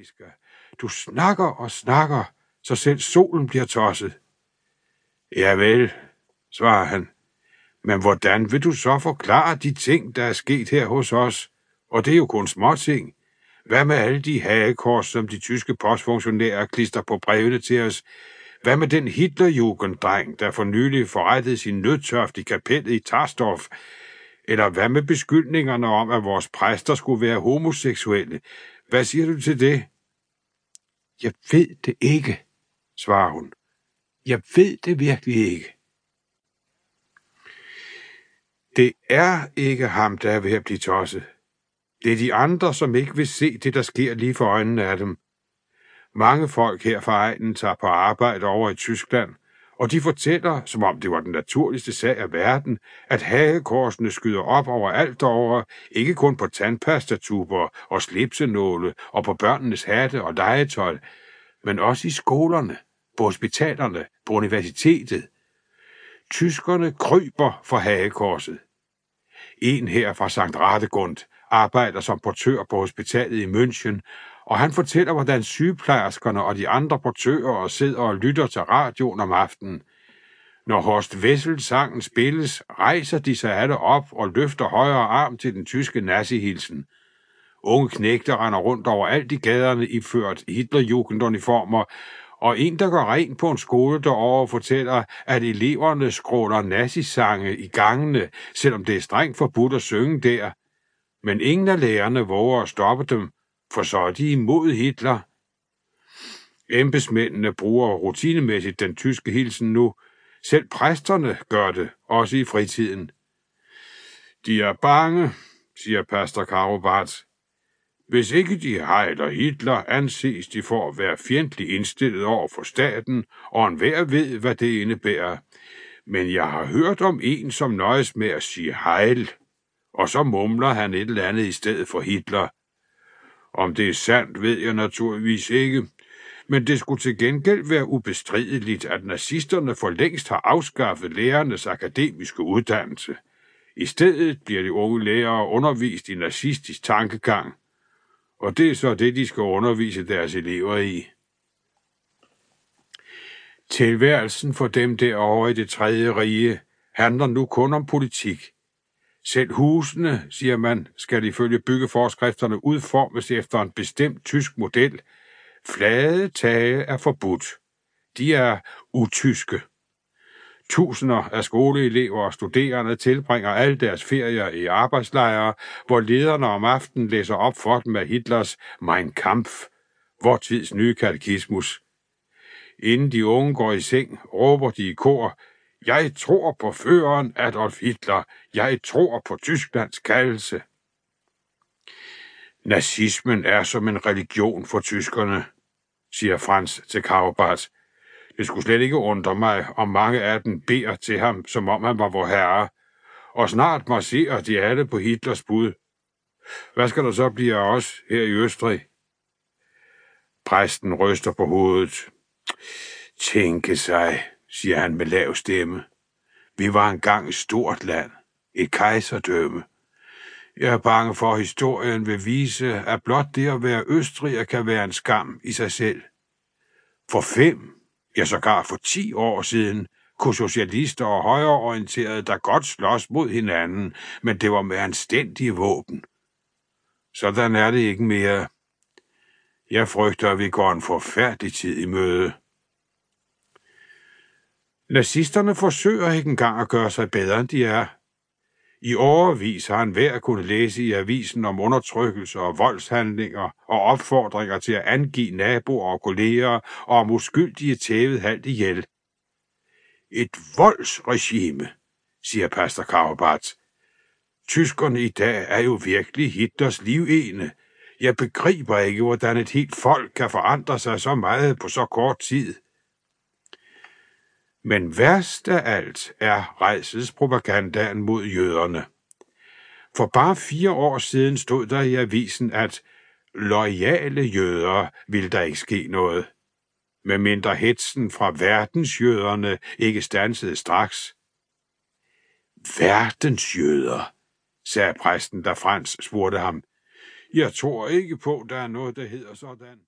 Franziska. Du snakker og snakker, så selv solen bliver tosset. Ja vel, svarer han. Men hvordan vil du så forklare de ting, der er sket her hos os? Og det er jo kun små ting. Hvad med alle de hagekors, som de tyske postfunktionærer klister på brevene til os? Hvad med den Hitlerjugenddreng, der for nylig forrettede sin nødtørft i kapellet i Tarstorf? Eller hvad med beskyldningerne om, at vores præster skulle være homoseksuelle? Hvad siger du til det? Jeg ved det ikke, svarer hun. Jeg ved det virkelig ikke. Det er ikke ham, der er ved at blive tosset. Det er de andre, som ikke vil se det, der sker lige for øjnene af dem. Mange folk her fra egnen tager på arbejde over i Tyskland, og de fortæller, som om det var den naturligste sag af verden, at hagekorsene skyder op over alt over, ikke kun på tandpastatuber og slipsenåle og på børnenes hatte og legetøj, men også i skolerne, på hospitalerne, på universitetet. Tyskerne kryber for hagekorset. En her fra Sankt Radegund arbejder som portør på hospitalet i München, og han fortæller, hvordan sygeplejerskerne og de andre portører sidder og lytter til radioen om aftenen. Når Horst Wessel sangen spilles, rejser de sig alle op og løfter højre arm til den tyske nazihilsen. Unge knægter render rundt over alt i gaderne iført Hitlerjugenduniformer, og en, der går rent på en skole derovre, fortæller, at eleverne skråler nazisange i gangene, selvom det er strengt forbudt at synge der. Men ingen af lærerne våger at stoppe dem, for så er de imod Hitler. Embedsmændene bruger rutinemæssigt den tyske hilsen nu. Selv præsterne gør det, også i fritiden. De er bange, siger pastor Karobart. Hvis ikke de hejler Hitler, anses de for at være fjendtligt indstillet over for staten, og enhver ved, hvad det indebærer. Men jeg har hørt om en, som nøjes med at sige hejl, og så mumler han et eller andet i stedet for Hitler – om det er sandt, ved jeg naturligvis ikke, men det skulle til gengæld være ubestrideligt, at nazisterne for længst har afskaffet lærernes akademiske uddannelse. I stedet bliver de unge lærere undervist i nazistisk tankegang, og det er så det, de skal undervise deres elever i. Tilværelsen for dem derovre i det tredje rige handler nu kun om politik – selv husene, siger man, skal ifølge byggeforskrifterne udformes efter en bestemt tysk model. Flade tage er forbudt. De er utyske. Tusinder af skoleelever og studerende tilbringer alle deres ferier i arbejdslejre, hvor lederne om aftenen læser op for dem af Hitlers Mein Kampf, vor tids nye katekismus. Inden de unge går i seng, råber de i kor, jeg tror på føreren Adolf Hitler. Jeg tror på Tysklands kaldelse. Nazismen er som en religion for tyskerne, siger Frans til Karobart. Det skulle slet ikke undre mig, om mange af dem beder til ham, som om han var vor herre, og snart marcherer de alle på Hitlers bud. Hvad skal der så blive af os her i Østrig? Præsten ryster på hovedet. Tænke sig, siger han med lav stemme. Vi var engang et stort land, et kejserdømme. Jeg er bange for, at historien vil vise, at blot det at være østriger kan være en skam i sig selv. For fem, ja sågar for ti år siden, kunne socialister og højreorienterede der godt slås mod hinanden, men det var med anstændige våben. Sådan er det ikke mere. Jeg frygter, at vi går en forfærdelig tid i møde. Nazisterne forsøger ikke engang at gøre sig bedre, end de er. I overvis har han hver kunne læse i avisen om undertrykkelse og voldshandlinger og opfordringer til at angive naboer og kolleger og om uskyldige tævet halvt ihjel. Et voldsregime, siger pastor Kaubart. Tyskerne i dag er jo virkelig Hitlers livene. Jeg begriber ikke, hvordan et helt folk kan forandre sig så meget på så kort tid. Men værst af alt er rejselspropagandaen mod jøderne. For bare fire år siden stod der i avisen, at loyale jøder ville der ikke ske noget. Med mindre hetsen fra verdensjøderne ikke stansede straks. Verdensjøder, sagde præsten, da Frans spurgte ham. Jeg tror ikke på, der er noget, der hedder sådan.